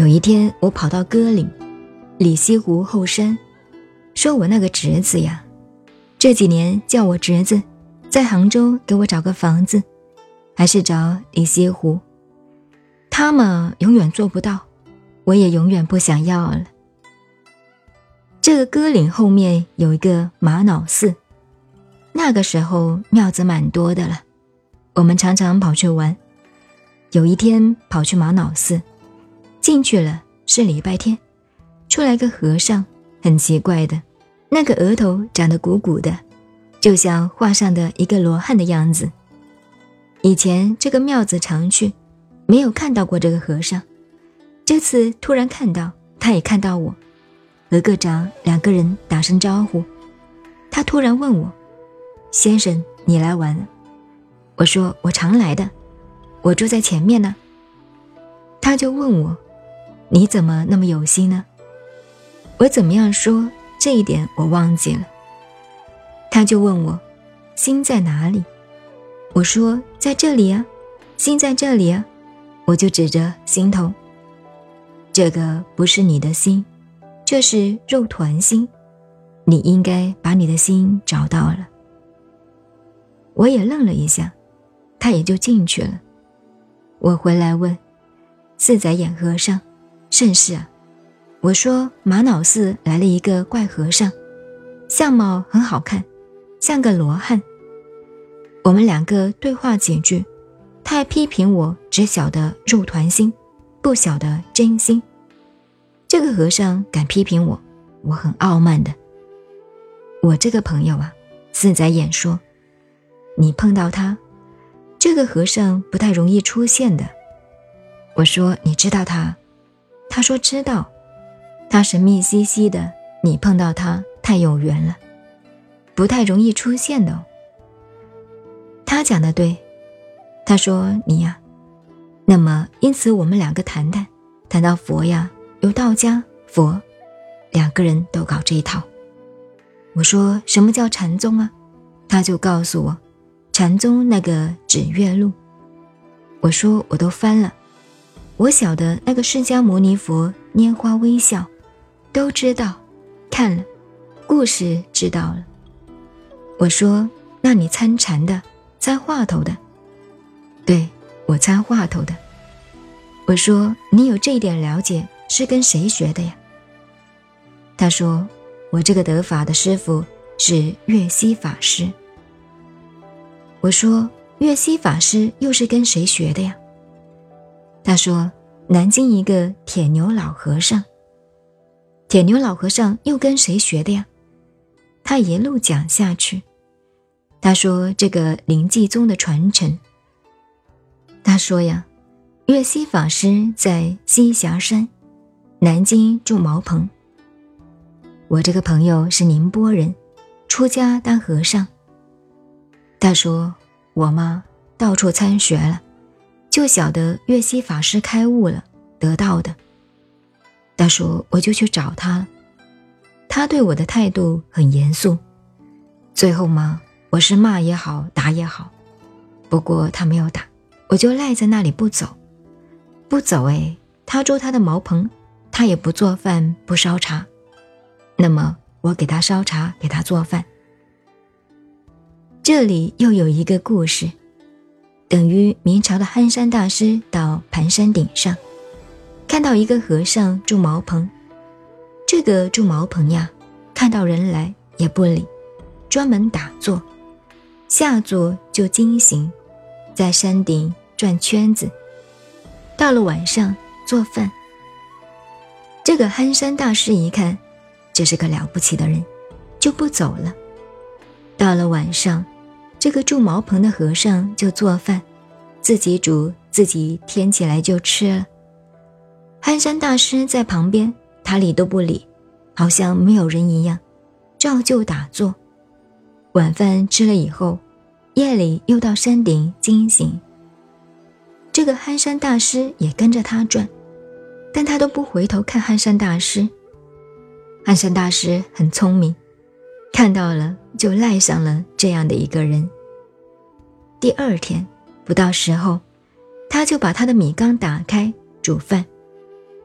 有一天，我跑到歌岭、里西湖后山，说我那个侄子呀，这几年叫我侄子，在杭州给我找个房子，还是找里西湖。他嘛，永远做不到，我也永远不想要了。这个歌岭后面有一个玛瑙寺，那个时候庙子蛮多的了，我们常常跑去玩。有一天跑去玛瑙寺。进去了是礼拜天，出来个和尚，很奇怪的，那个额头长得鼓鼓的，就像画上的一个罗汉的样子。以前这个庙子常去，没有看到过这个和尚，这次突然看到，他也看到我，和个长两个人打声招呼。他突然问我：“先生，你来玩了？”我说：“我常来的，我住在前面呢。”他就问我。你怎么那么有心呢？我怎么样说这一点我忘记了。他就问我，心在哪里？我说在这里啊，心在这里啊。我就指着心头。这个不是你的心，这是肉团心。你应该把你的心找到了。我也愣了一下，他也就进去了。我回来问四仔眼和尚。甚是啊，我说玛瑙寺来了一个怪和尚，相貌很好看，像个罗汉。我们两个对话几句，他还批评我只晓得肉团心，不晓得真心。这个和尚敢批评我，我很傲慢的。我这个朋友啊，四仔眼说，你碰到他，这个和尚不太容易出现的。我说你知道他。他说：“知道，他神秘兮兮的，你碰到他太有缘了，不太容易出现的。”他讲的对，他说：“你呀，那么因此我们两个谈谈，谈到佛呀，有道家佛，两个人都搞这一套。”我说：“什么叫禅宗啊？”他就告诉我：“禅宗那个指月录。”我说：“我都翻了。”我晓得那个释迦牟尼佛拈花微笑，都知道，看了，故事知道了。我说：“那你参禅的，参话头的？”对，我参话头的。我说：“你有这一点了解，是跟谁学的呀？”他说：“我这个得法的师傅是月西法师。”我说：“月西法师又是跟谁学的呀？”他说：“南京一个铁牛老和尚。铁牛老和尚又跟谁学的呀？”他一路讲下去。他说：“这个灵济宗的传承。”他说：“呀，岳西法师在栖霞山，南京住茅棚。我这个朋友是宁波人，出家当和尚。他说：我妈，到处参学了。”就晓得月西法师开悟了，得到的。他说：“我就去找他了。”他对我的态度很严肃。最后嘛，我是骂也好，打也好，不过他没有打，我就赖在那里不走，不走。哎，他住他的茅棚，他也不做饭，不烧茶。那么我给他烧茶，给他做饭。这里又有一个故事。等于明朝的憨山大师到盘山顶上，看到一个和尚住茅棚。这个住茅棚呀，看到人来也不理，专门打坐，下坐就惊醒，在山顶转圈子。到了晚上做饭。这个憨山大师一看，这是个了不起的人，就不走了。到了晚上。这个住茅棚的和尚就做饭，自己煮，自己添起来就吃了。憨山大师在旁边，他理都不理，好像没有人一样，照旧打坐。晚饭吃了以后，夜里又到山顶惊醒。这个憨山大师也跟着他转，但他都不回头看憨山大师。憨山大师很聪明。看到了，就赖上了这样的一个人。第二天不到时候，他就把他的米缸打开煮饭。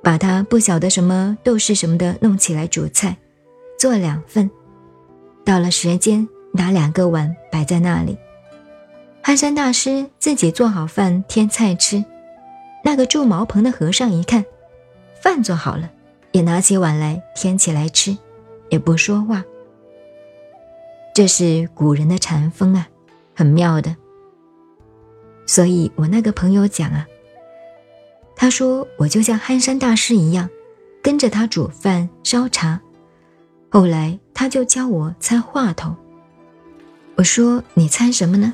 把他不晓得什么豆豉什么的弄起来煮菜，做两份。到了时间，拿两个碗摆在那里。憨山大师自己做好饭添菜吃。那个住茅棚的和尚一看，饭做好了，也拿起碗来添起来吃，也不说话。这是古人的禅风啊，很妙的。所以我那个朋友讲啊。他说：“我就像憨山大师一样，跟着他煮饭烧茶。后来他就教我参话头。我说：‘你参什么呢？’